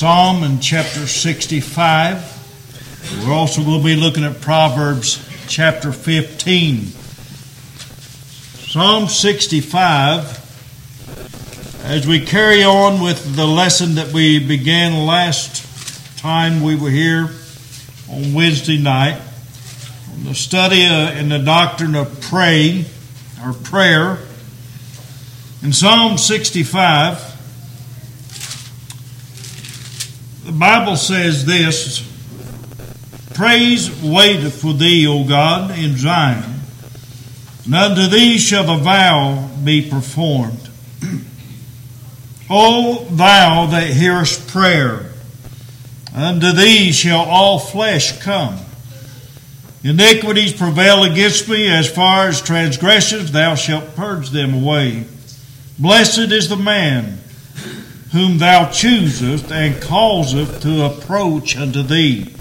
Psalm in chapter 65. We're also going to be looking at Proverbs chapter 15. Psalm 65, as we carry on with the lesson that we began last time we were here on Wednesday night, on the study uh, in the doctrine of pray or prayer. In Psalm 65, the Bible says this Praise waiteth for thee, O God, in Zion, and unto thee shall the vow be performed. o thou that hearest prayer, unto thee shall all flesh come. Iniquities prevail against me, as far as transgressions, thou shalt purge them away. Blessed is the man whom thou choosest and causeth to approach unto thee,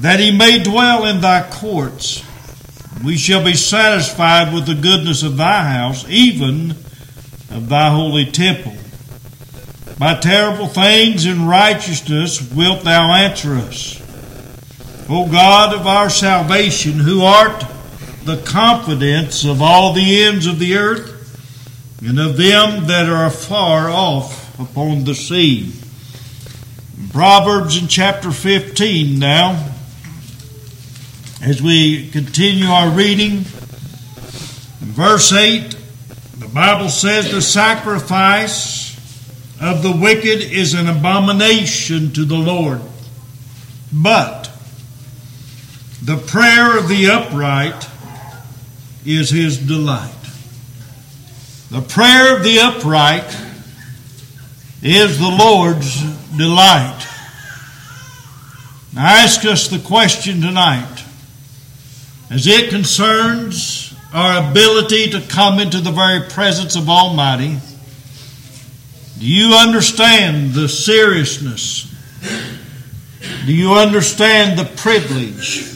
that he may dwell in thy courts. We shall be satisfied with the goodness of thy house, even of thy holy temple. By terrible things and righteousness wilt thou answer us. O God of our salvation, who art the confidence of all the ends of the earth, and of them that are far off upon the sea. Proverbs in chapter 15 now, as we continue our reading, in verse 8, the Bible says, The sacrifice of the wicked is an abomination to the Lord, but the prayer of the upright is his delight. The prayer of the upright is the Lord's delight. I ask us the question tonight as it concerns our ability to come into the very presence of Almighty. Do you understand the seriousness? Do you understand the privilege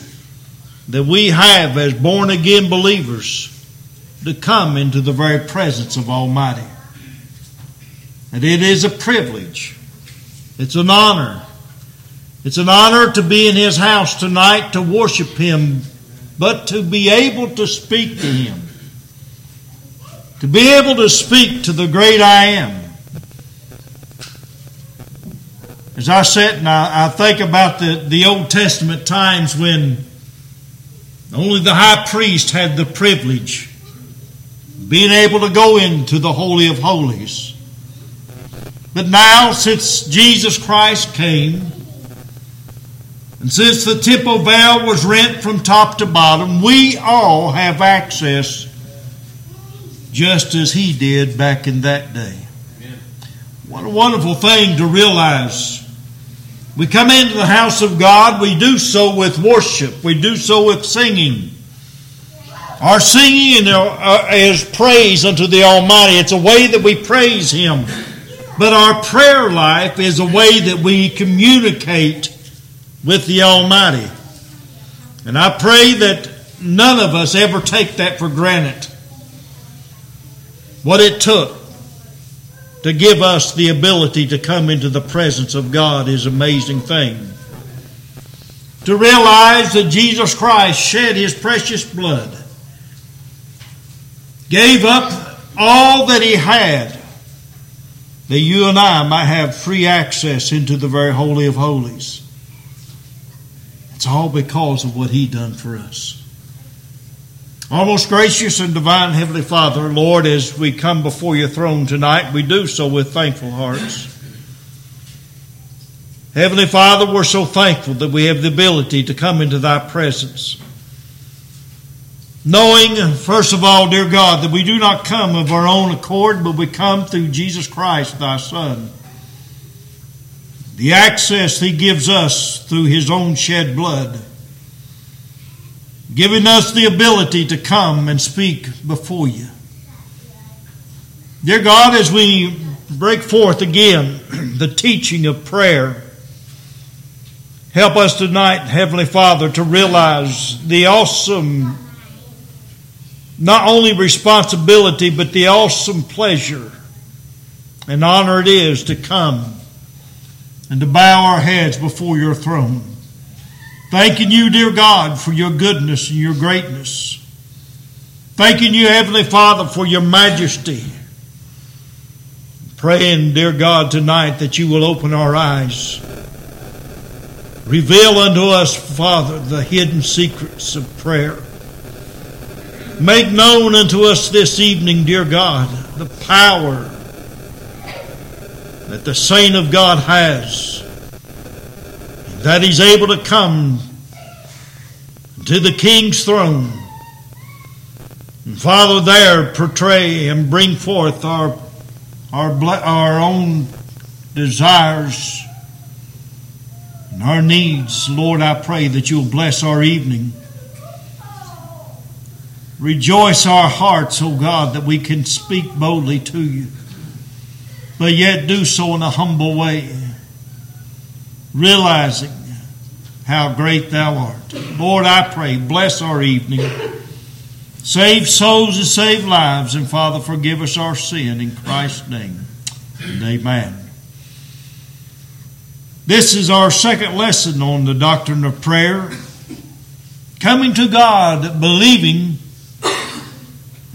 that we have as born again believers to come into the very presence of Almighty. And it is a privilege. It's an honor. It's an honor to be in His house tonight to worship Him, but to be able to speak to Him. To be able to speak to the great I am. As I sit and I, I think about the, the Old Testament times when only the high priest had the privilege being able to go into the Holy of Holies. But now, since Jesus Christ came, and since the temple veil was rent from top to bottom, we all have access just as he did back in that day. What a wonderful thing to realize we come into the house of God, we do so with worship, we do so with singing. Our singing uh, is praise unto the Almighty. It's a way that we praise Him. But our prayer life is a way that we communicate with the Almighty. And I pray that none of us ever take that for granted. What it took to give us the ability to come into the presence of God is an amazing thing. To realize that Jesus Christ shed his precious blood, gave up all that he had, that you and I might have free access into the very Holy of Holies. It's all because of what he done for us. Our most gracious and divine Heavenly Father, Lord, as we come before your throne tonight, we do so with thankful hearts. Heavenly Father, we're so thankful that we have the ability to come into thy presence. Knowing, first of all, dear God, that we do not come of our own accord, but we come through Jesus Christ, thy Son. The access he gives us through his own shed blood giving us the ability to come and speak before you. Dear God, as we break forth again the teaching of prayer, help us tonight, Heavenly Father, to realize the awesome, not only responsibility, but the awesome pleasure and honor it is to come and to bow our heads before your throne. Thanking you, dear God, for your goodness and your greatness. Thanking you, Heavenly Father, for your majesty. Praying, dear God, tonight that you will open our eyes. Reveal unto us, Father, the hidden secrets of prayer. Make known unto us this evening, dear God, the power that the saint of God has, that he's able to come to the king's throne. And Father, there portray and bring forth our, our, our own desires and our needs. Lord, I pray that you'll bless our evening. Rejoice our hearts, O God, that we can speak boldly to you, but yet do so in a humble way, realizing how great thou art. Lord, I pray, bless our evening. Save souls and save lives, and Father, forgive us our sin in Christ's name. And amen. This is our second lesson on the doctrine of prayer. Coming to God, believing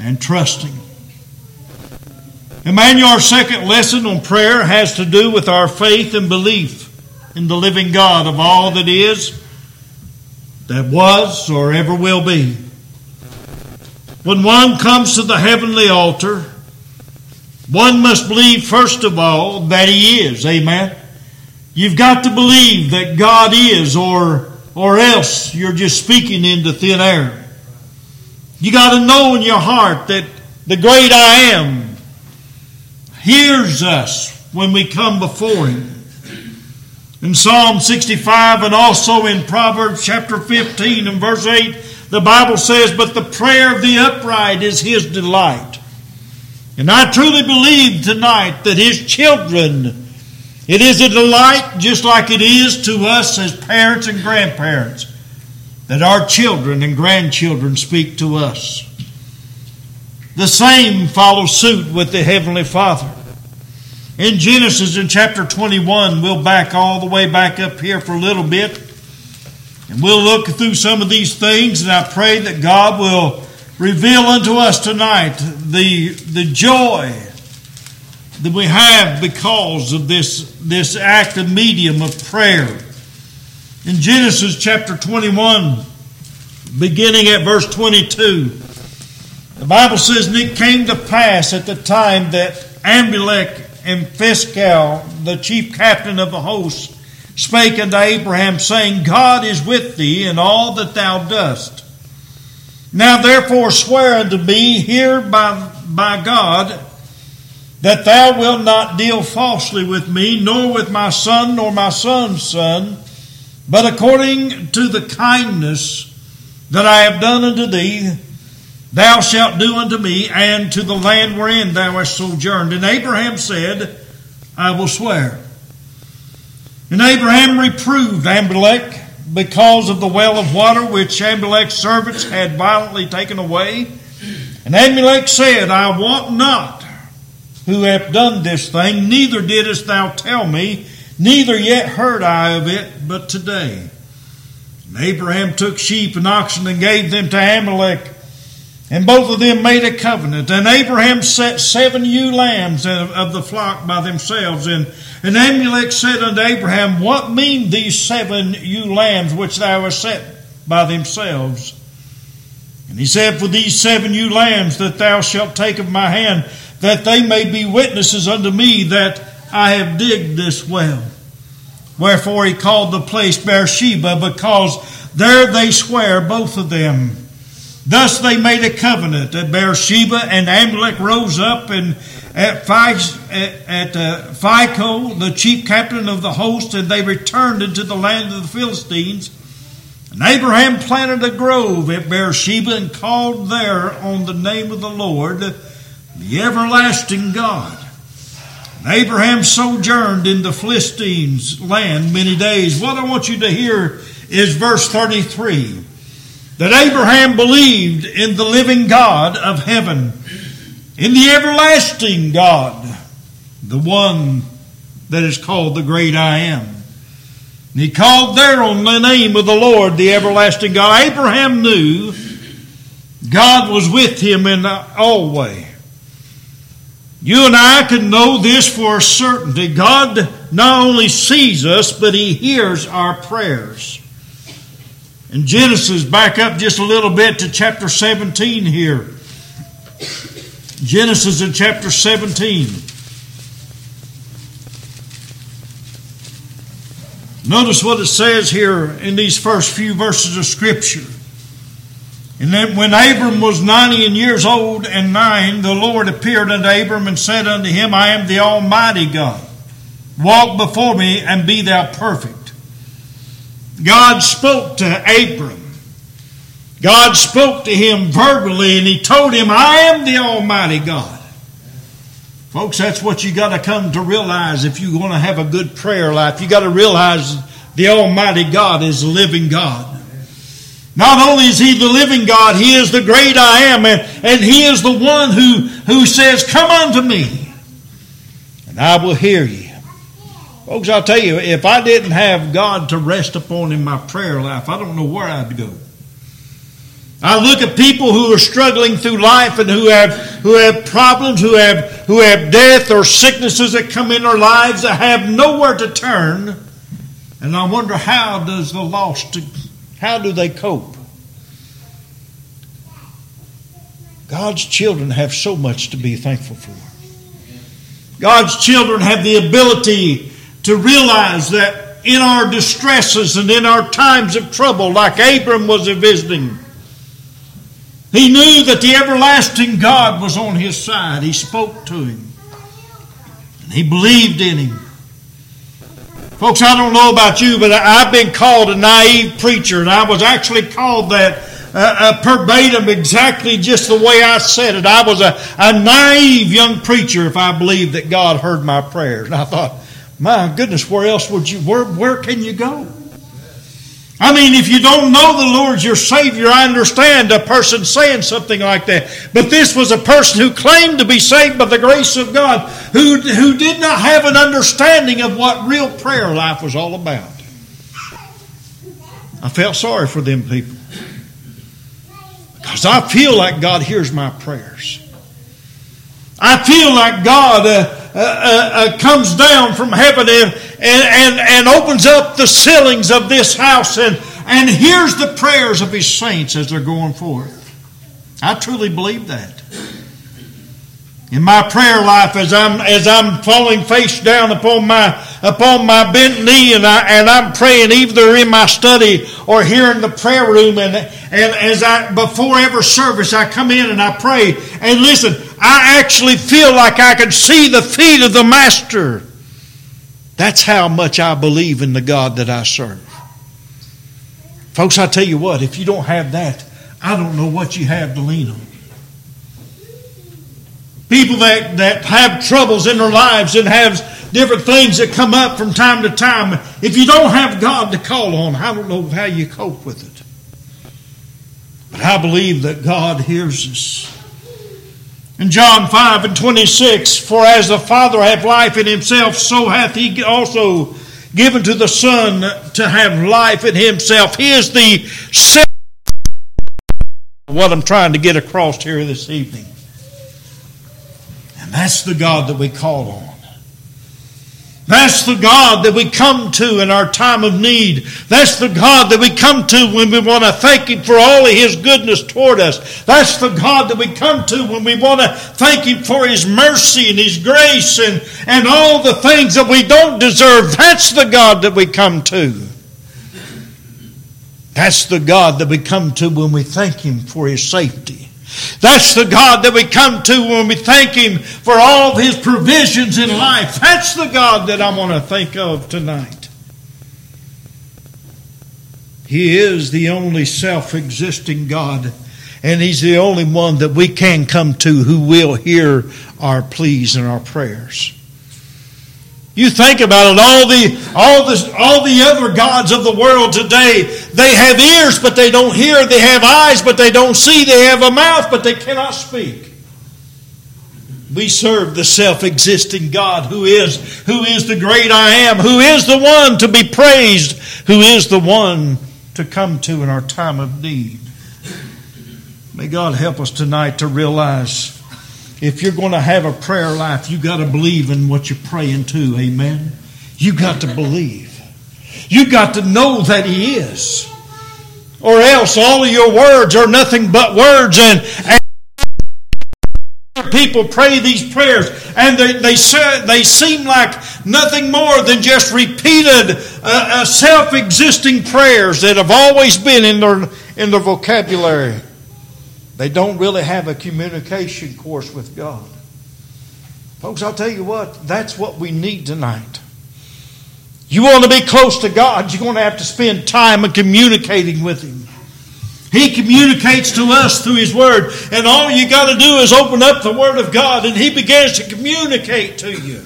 and trusting. Emmanuel, our second lesson on prayer has to do with our faith and belief in the living God of all that is, that was, or ever will be. When one comes to the heavenly altar, one must believe, first of all, that He is. Amen. You've got to believe that God is, or, or else you're just speaking into thin air. You got to know in your heart that the great I am hears us when we come before Him. In Psalm 65 and also in Proverbs chapter 15 and verse 8, the Bible says, But the prayer of the upright is His delight. And I truly believe tonight that His children it is a delight, just like it is to us as parents and grandparents, that our children and grandchildren speak to us. The same follows suit with the Heavenly Father. In Genesis in chapter 21, we'll back all the way back up here for a little bit. And we'll look through some of these things, and I pray that God will reveal unto us tonight the, the joy that we have because of this, this act of medium of prayer. In Genesis chapter 21, beginning at verse 22, the Bible says, And it came to pass at the time that Amalek and Phichol, the chief captain of the host, spake unto Abraham, saying, God is with thee in all that thou dost. Now therefore swear unto me here by, by God, that thou wilt not deal falsely with me, nor with my son, nor my son's son, but according to the kindness that I have done unto thee, thou shalt do unto me, and to the land wherein thou hast sojourned. And Abraham said, I will swear. And Abraham reproved Amalek because of the well of water which Amalek's servants had violently taken away. And Amalek said, I want not who hath done this thing, neither didst thou tell me, neither yet heard I of it, but today. And Abraham took sheep and oxen and gave them to Amalek, and both of them made a covenant. And Abraham set seven ewe lambs of the flock by themselves. And, and Amalek said unto Abraham, What mean these seven ewe lambs which thou hast set by themselves? And he said, For these seven ewe lambs that thou shalt take of my hand, that they may be witnesses unto me that I have digged this well. Wherefore he called the place Beersheba, because there they swear, both of them. Thus they made a covenant at Beersheba, and Amalek rose up and at, uh, Phicol, the chief captain of the host, and they returned into the land of the Philistines. And Abraham planted a grove at Beersheba and called there on the name of the Lord the everlasting God. Abraham sojourned in the Philistines' land many days. What I want you to hear is verse 33 that Abraham believed in the living God of heaven, in the everlasting God, the one that is called the great I am. And he called there on the name of the Lord, the everlasting God. Abraham knew God was with him in all way. You and I can know this for a certainty. God not only sees us, but He hears our prayers. In Genesis, back up just a little bit to chapter 17 here. Genesis in chapter 17. Notice what it says here in these first few verses of Scripture. And then when Abram was ninety years old and nine, the Lord appeared unto Abram and said unto him, I am the Almighty God. Walk before me and be thou perfect. God spoke to Abram. God spoke to him verbally and he told him, I am the Almighty God. Folks, that's what you got to come to realize if you want to have a good prayer life. You got to realize the Almighty God is living God. Not only is He the living God, He is the great I am, and, and He is the one who, who says, Come unto me, and I will hear you. Folks, I'll tell you, if I didn't have God to rest upon in my prayer life, I don't know where I'd go. I look at people who are struggling through life and who have who have problems, who have who have death or sicknesses that come in their lives that have nowhere to turn, and I wonder how does the lost how do they cope? God's children have so much to be thankful for. God's children have the ability to realize that in our distresses and in our times of trouble, like Abram was visiting, he knew that the everlasting God was on his side. He spoke to him, and he believed in him. Folks, I don't know about you, but I've been called a naive preacher, and I was actually called that uh, uh, verbatim exactly just the way I said it. I was a, a naive young preacher if I believed that God heard my prayers. And I thought, my goodness, where else would you, where, where can you go? I mean, if you don't know the Lord your Savior, I understand a person saying something like that. But this was a person who claimed to be saved by the grace of God, who, who did not have an understanding of what real prayer life was all about. I felt sorry for them people. Because I feel like God hears my prayers. I feel like God uh, uh, uh, uh, comes down from heaven and, and, and and opens up the ceilings of this house and, and hears the prayers of his saints as they're going forth. I truly believe that. In my prayer life, as I'm as I'm falling face down upon my upon my bent knee, and I and I'm praying either in my study or here in the prayer room, and and as I before every service, I come in and I pray. And listen, I actually feel like I can see the feet of the Master. That's how much I believe in the God that I serve. Folks, I tell you what, if you don't have that, I don't know what you have to lean on. People that, that have troubles in their lives and have different things that come up from time to time, if you don't have God to call on, I don't know how you cope with it. But I believe that God hears us. In John 5 and 26, for as the Father hath life in himself, so hath he also given to the Son to have life in himself. He is the what I'm trying to get across here this evening. And that's the God that we call on. That's the God that we come to in our time of need. That's the God that we come to when we want to thank Him for all of His goodness toward us. That's the God that we come to when we want to thank Him for His mercy and His grace and, and all the things that we don't deserve. That's the God that we come to. That's the God that we come to when we thank Him for His safety. That's the God that we come to when we thank Him for all His provisions in life. That's the God that I want to think of tonight. He is the only self existing God, and He's the only one that we can come to who will hear our pleas and our prayers. You think about it, all the, all, the, all the other gods of the world today, they have ears but they don't hear, they have eyes but they don't see, they have a mouth but they cannot speak. We serve the self-existing God who is who is the great I am, who is the one to be praised, who is the one to come to in our time of need. May God help us tonight to realize if you're going to have a prayer life, you got to believe in what you're praying to. Amen. You got to believe. You got to know that He is. Or else all of your words are nothing but words and, and people pray these prayers and they, they, they seem like nothing more than just repeated uh, uh, self-existing prayers that have always been in their, in their vocabulary. They don't really have a communication course with God. Folks, I'll tell you what, that's what we need tonight. You want to be close to God, you're going to have to spend time in communicating with Him. He communicates to us through His Word, and all you got to do is open up the Word of God, and He begins to communicate to you.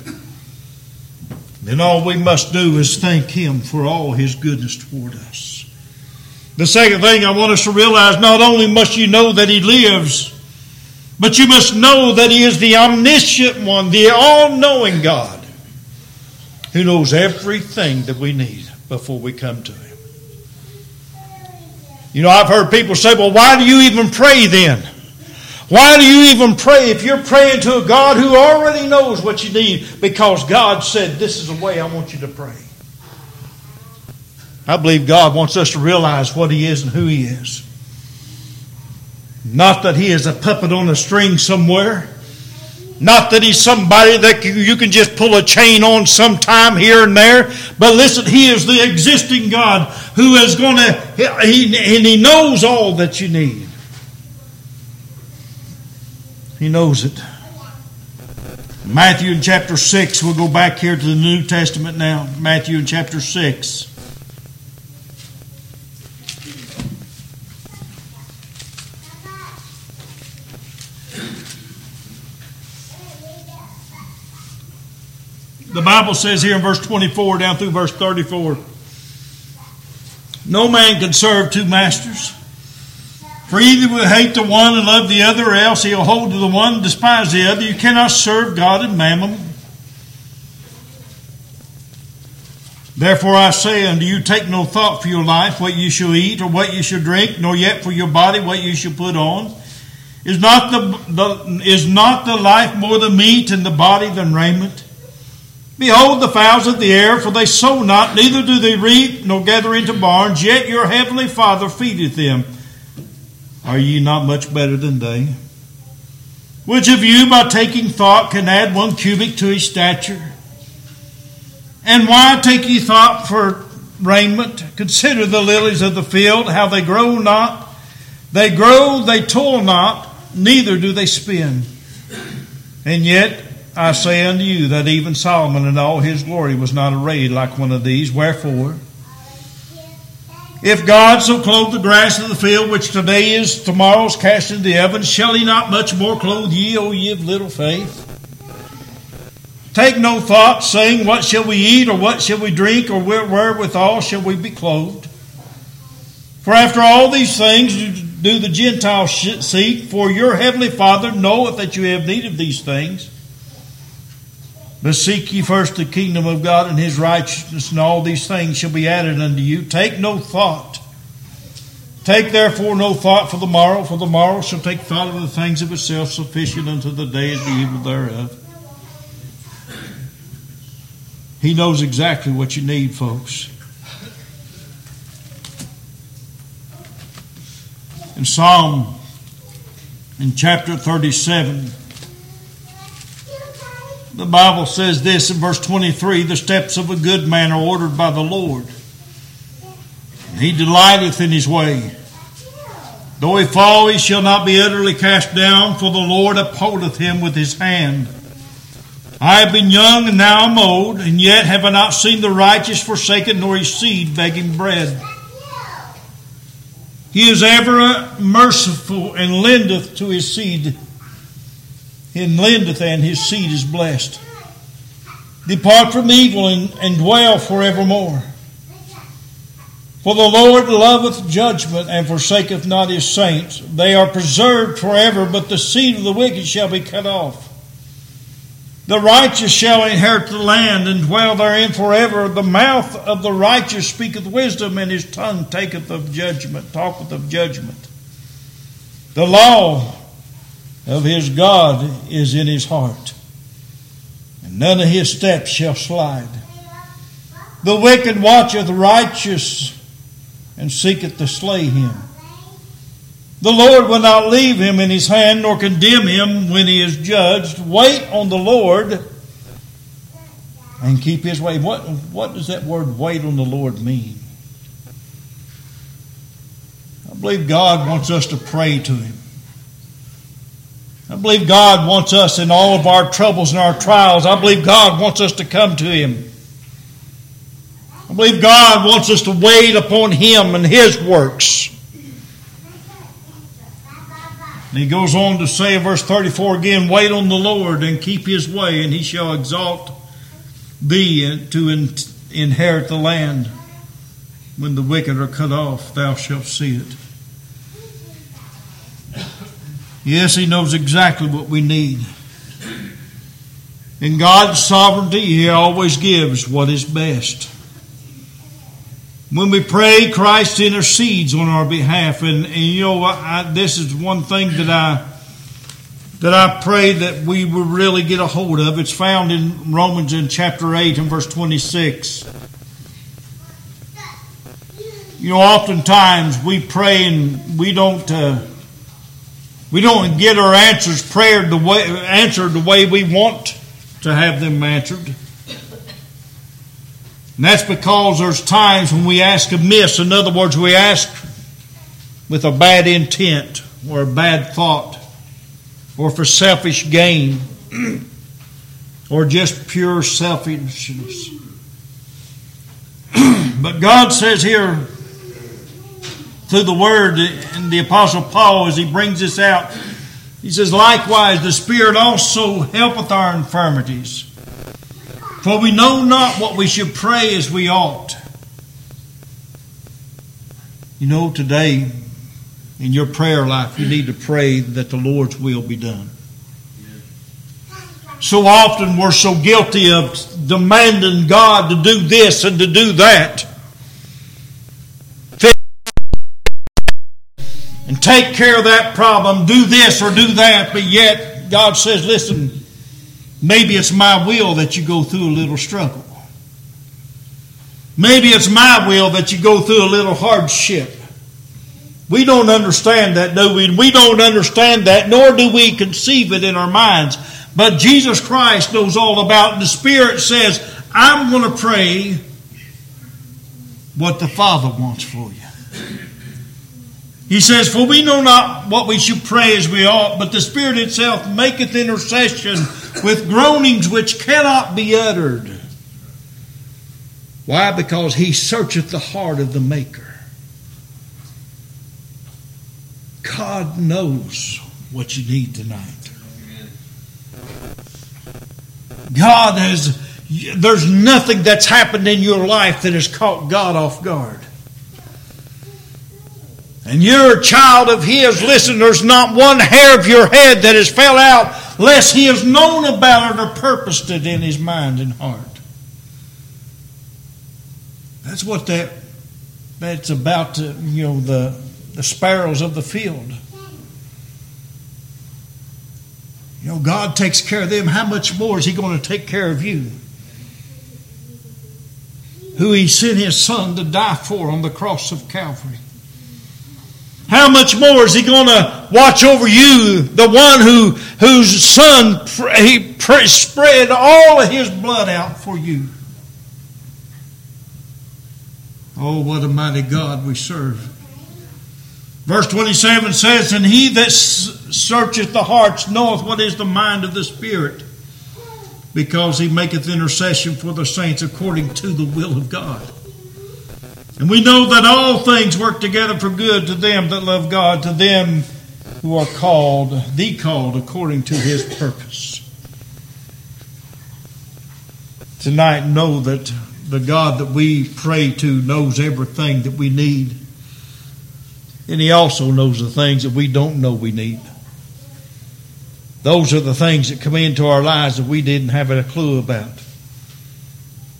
Then all we must do is thank Him for all His goodness toward us. The second thing I want us to realize not only must you know that He lives, but you must know that He is the omniscient one, the all knowing God who knows everything that we need before we come to Him. You know, I've heard people say, well, why do you even pray then? Why do you even pray if you're praying to a God who already knows what you need? Because God said, This is the way I want you to pray. I believe God wants us to realize what He is and who He is. Not that He is a puppet on a string somewhere. Not that he's somebody that you can just pull a chain on sometime here and there. But listen, he is the existing God who is going to, he, and he knows all that you need. He knows it. Matthew in chapter 6, we'll go back here to the New Testament now. Matthew in chapter 6. The Bible says here in verse 24 down through verse 34 No man can serve two masters. For either will hate the one and love the other, or else he'll hold to the one and despise the other. You cannot serve God and mammon. Therefore I say unto you, take no thought for your life, what you shall eat, or what you shall drink, nor yet for your body, what you shall put on. Is not the, the is not the life more than meat, and the body than raiment? Behold the fowls of the air, for they sow not, neither do they reap, nor gather into barns, yet your heavenly Father feedeth them. Are ye not much better than they? Which of you, by taking thought, can add one cubit to his stature? And why take ye thought for raiment? Consider the lilies of the field, how they grow not. They grow, they toil not, neither do they spin. And yet I say unto you that even Solomon in all his glory was not arrayed like one of these. Wherefore, if God so clothe the grass of the field, which today is tomorrow's cast into the oven, shall he not much more clothe ye, O ye of little faith? Take no thought, saying, What shall we eat, or what shall we drink, or wherewithal shall we be clothed? For after all these things do the Gentiles seek, for your heavenly Father knoweth that you have need of these things. But seek ye first the kingdom of God and his righteousness, and all these things shall be added unto you. Take no thought. Take therefore no thought for the morrow, for the morrow shall take thought of the things of itself, sufficient unto the day is the evil thereof. He knows exactly what you need, folks. In Psalm, in chapter 37, the Bible says this in verse 23 The steps of a good man are ordered by the Lord. He delighteth in his way. Though he fall, he shall not be utterly cast down, for the Lord upholdeth him with his hand. I have been young and now am old, and yet have I not seen the righteous forsaken, nor his seed begging bread. He is ever merciful and lendeth to his seed and lendeth, and his seed is blessed. Depart from evil and, and dwell forevermore. For the Lord loveth judgment and forsaketh not his saints. They are preserved forever, but the seed of the wicked shall be cut off. The righteous shall inherit the land and dwell therein forever. The mouth of the righteous speaketh wisdom, and his tongue taketh of judgment, talketh of judgment. The law of his God is in his heart, and none of his steps shall slide. The wicked watcheth righteous and seeketh to slay him. The Lord will not leave him in his hand, nor condemn him when he is judged. Wait on the Lord and keep his way. What, what does that word wait on the Lord mean? I believe God wants us to pray to him. I believe God wants us in all of our troubles and our trials. I believe God wants us to come to him. I believe God wants us to wait upon him and his works. And he goes on to say verse 34 again, Wait on the Lord and keep his way, and he shall exalt thee to in- inherit the land. When the wicked are cut off, thou shalt see it. Yes, he knows exactly what we need. In God's sovereignty, he always gives what is best. When we pray, Christ intercedes on our behalf. And, and you know, I, this is one thing that I that I pray that we will really get a hold of. It's found in Romans in chapter 8 and verse 26. You know, oftentimes we pray and we don't uh, we don't get our answers prayer the way answered the way we want to have them answered. And that's because there's times when we ask amiss. In other words, we ask with a bad intent or a bad thought or for selfish gain or just pure selfishness. but God says here through the word in the apostle Paul as he brings this out, he says, likewise the Spirit also helpeth our infirmities. For we know not what we should pray as we ought. You know, today, in your prayer life, you need to pray that the Lord's will be done. So often we're so guilty of demanding God to do this and to do that. Take care of that problem, do this or do that, but yet God says, listen, Maybe it's my will that you go through a little struggle. Maybe it's my will that you go through a little hardship. We don't understand that, do we? We don't understand that, nor do we conceive it in our minds. But Jesus Christ knows all about it. The Spirit says, I'm going to pray what the Father wants for you. He says, For we know not what we should pray as we ought, but the Spirit itself maketh intercession with groanings which cannot be uttered. Why? Because he searcheth the heart of the Maker. God knows what you need tonight. God has, there's nothing that's happened in your life that has caught God off guard. And you're a child of His. Listen, there's not one hair of your head that has fell out lest he has known about it or purposed it in his mind and heart. That's what that that's about to, you know, the, the sparrows of the field. You know, God takes care of them. How much more is He going to take care of you? Who He sent His Son to die for on the cross of Calvary. How much more is he going to watch over you, the one who whose son he spread all of his blood out for you? Oh, what a mighty God we serve. Verse 27 says, And he that searcheth the hearts knoweth what is the mind of the Spirit, because he maketh intercession for the saints according to the will of God. And we know that all things work together for good to them that love God, to them who are called, the called, according to his purpose. Tonight, know that the God that we pray to knows everything that we need. And he also knows the things that we don't know we need. Those are the things that come into our lives that we didn't have a clue about.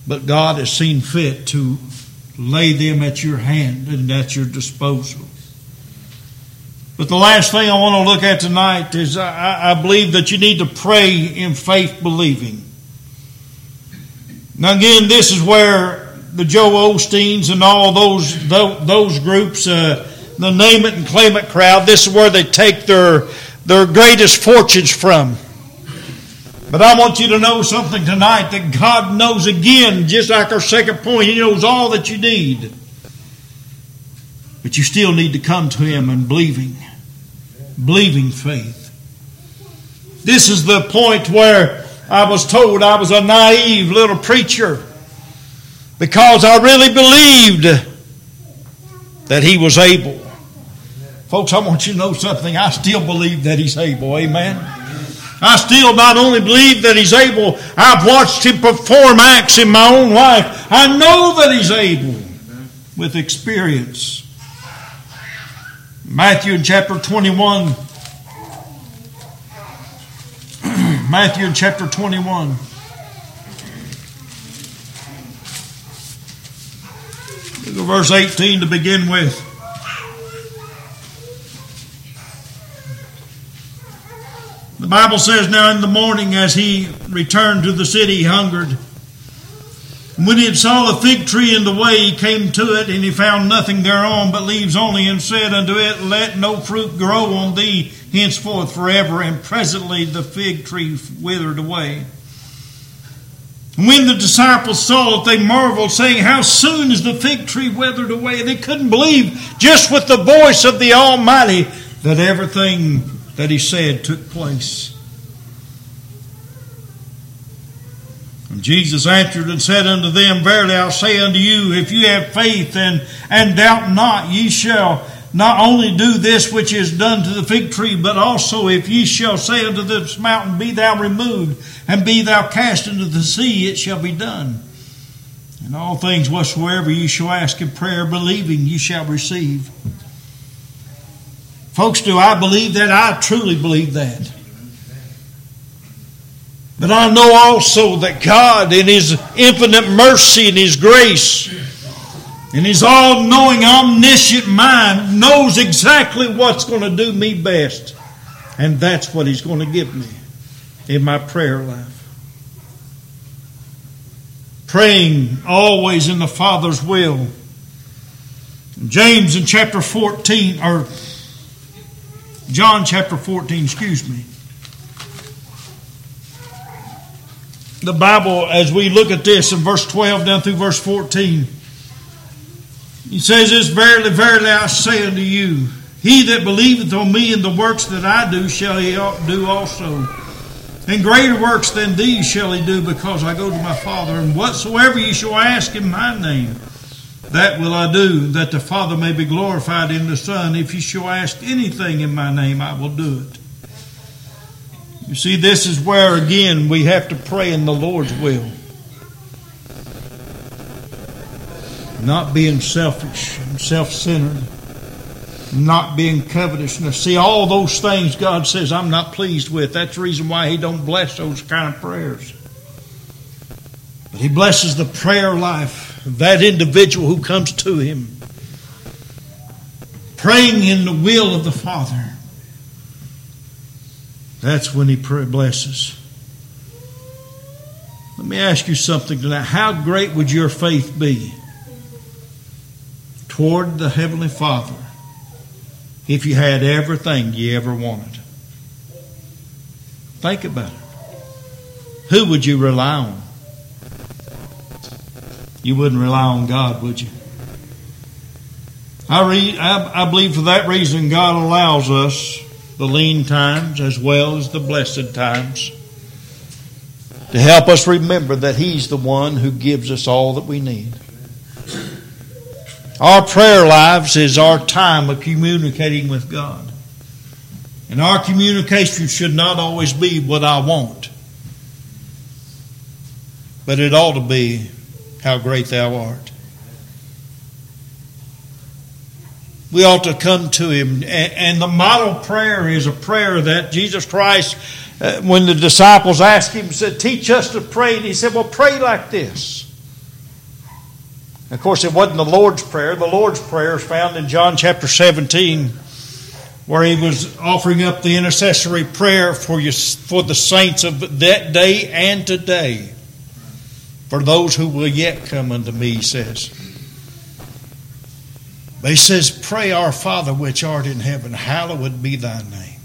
But God has seen fit to lay them at your hand and at your disposal. But the last thing I want to look at tonight is I, I believe that you need to pray in faith believing. Now, again, this is where the Joel Osteens and all those those groups, uh, the name it and claim it crowd, this is where they take their their greatest fortunes from. But I want you to know something tonight that God knows again, just like our second point, He knows all that you need. But you still need to come to Him and believing, believing faith. This is the point where I was told I was a naive little preacher because I really believed that he was able. Folks, I want you to know something. I still believe that he's able. Amen. I still not only believe that he's able, I've watched him perform acts in my own life. I know that he's able with experience. Matthew in chapter 21 Matthew chapter 21. Look at verse 18 to begin with. The Bible says, Now in the morning, as he returned to the city, he hungered. When he had saw the fig tree in the way, he came to it, and he found nothing thereon but leaves only, and said unto it, Let no fruit grow on thee henceforth forever. And presently the fig tree withered away. When the disciples saw it, they marveled, saying, How soon is the fig tree withered away? They couldn't believe, just with the voice of the Almighty, that everything that He said took place. And Jesus answered and said unto them, Verily I say unto you, if you have faith and, and doubt not, ye shall not only do this which is done to the fig tree, but also if ye shall say unto this mountain, Be thou removed, and be thou cast into the sea, it shall be done. And all things whatsoever ye shall ask in prayer, believing, ye shall receive. Folks, do I believe that? I truly believe that. But I know also that God, in His infinite mercy and His grace, and His all knowing, omniscient mind knows exactly what's going to do me best. And that's what He's going to give me in my prayer life. Praying always in the Father's will. James in chapter 14, or John chapter 14, excuse me. The Bible, as we look at this in verse 12 down through verse 14, he says this, Verily, verily, I say unto you, he that believeth on me and the works that I do shall he do also. And greater works than these shall he do, because I go to my Father. And whatsoever ye shall ask in my name, that will I do, that the Father may be glorified in the Son. If ye shall ask anything in my name, I will do it. You see, this is where, again, we have to pray in the Lord's will. not being selfish and self centered, not being covetous. Now, see, all those things God says I'm not pleased with. That's the reason why He don't bless those kind of prayers. But He blesses the prayer life that individual who comes to Him, praying in the will of the Father. That's when He blesses. Let me ask you something tonight. How great would your faith be? toward the Heavenly Father if you had everything you ever wanted? Think about it. Who would you rely on? You wouldn't rely on God, would you? I, read, I, I believe for that reason God allows us the lean times as well as the blessed times to help us remember that He's the one who gives us all that we need. Our prayer lives is our time of communicating with God. And our communication should not always be what I want, but it ought to be how great thou art. We ought to come to Him. And the model prayer is a prayer that Jesus Christ uh, when the disciples asked him, said, Teach us to pray. And he said, Well, pray like this. Of course, it wasn't the Lord's Prayer. The Lord's Prayer is found in John chapter 17, where he was offering up the intercessory prayer for, you, for the saints of that day and today, for those who will yet come unto me, he says. But he says, Pray, our Father which art in heaven, hallowed be thy name.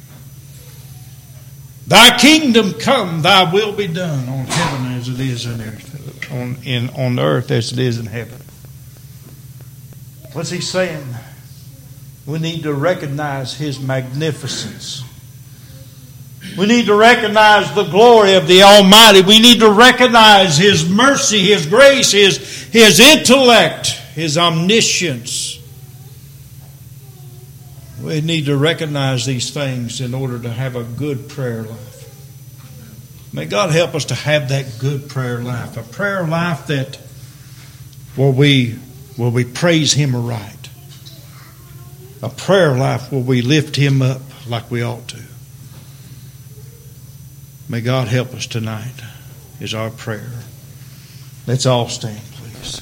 Thy kingdom come, thy will be done on heaven as it is in earth, on, in, on earth as it is in heaven. What's he saying? We need to recognize his magnificence. We need to recognize the glory of the Almighty. We need to recognize his mercy, his grace, his, his intellect, his omniscience. We need to recognize these things in order to have a good prayer life. May God help us to have that good prayer life, a prayer life that where we where we praise Him aright, a prayer life where we lift Him up like we ought to. May God help us tonight, is our prayer. Let's all stand, please.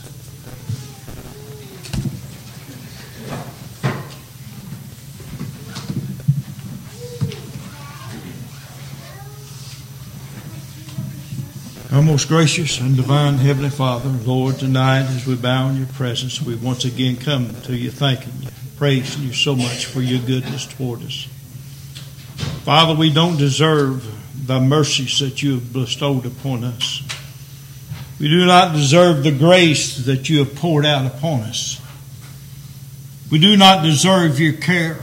Our most gracious and divine Heavenly Father, Lord, tonight as we bow in your presence, we once again come to you thanking you, praising you so much for your goodness toward us. Father, we don't deserve the mercies that you have bestowed upon us. We do not deserve the grace that you have poured out upon us. We do not deserve your care,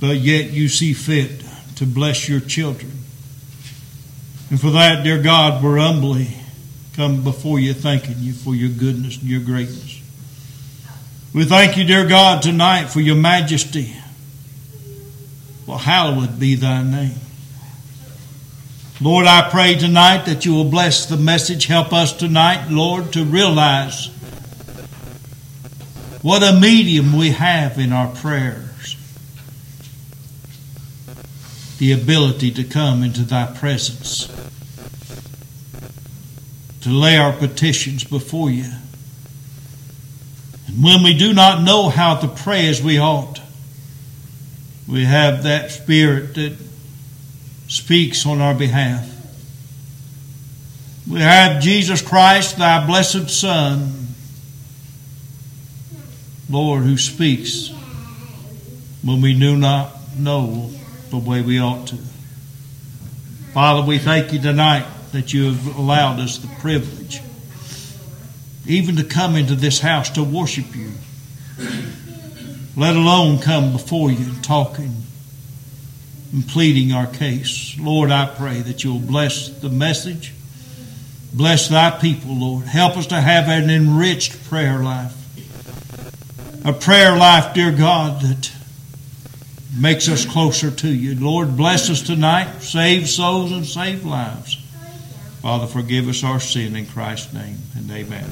but yet you see fit to bless your children. And for that, dear God, we're humbly come before you thanking you for your goodness and your greatness. We thank you, dear God, tonight for your majesty. Well, hallowed be thy name. Lord, I pray tonight that you will bless the message. Help us tonight, Lord, to realize what a medium we have in our prayers. The ability to come into thy presence, to lay our petitions before you. And when we do not know how to pray as we ought, we have that Spirit that speaks on our behalf. We have Jesus Christ, thy blessed Son, Lord, who speaks when we do not know the way we ought to. Father, we thank you tonight that you have allowed us the privilege even to come into this house to worship you, let alone come before you talking and pleading our case. Lord, I pray that you'll bless the message. Bless thy people, Lord. Help us to have an enriched prayer life. A prayer life, dear God, that makes us closer to you. Lord, bless us tonight. Save souls and save lives. Father, forgive us our sin in Christ's name, and amen.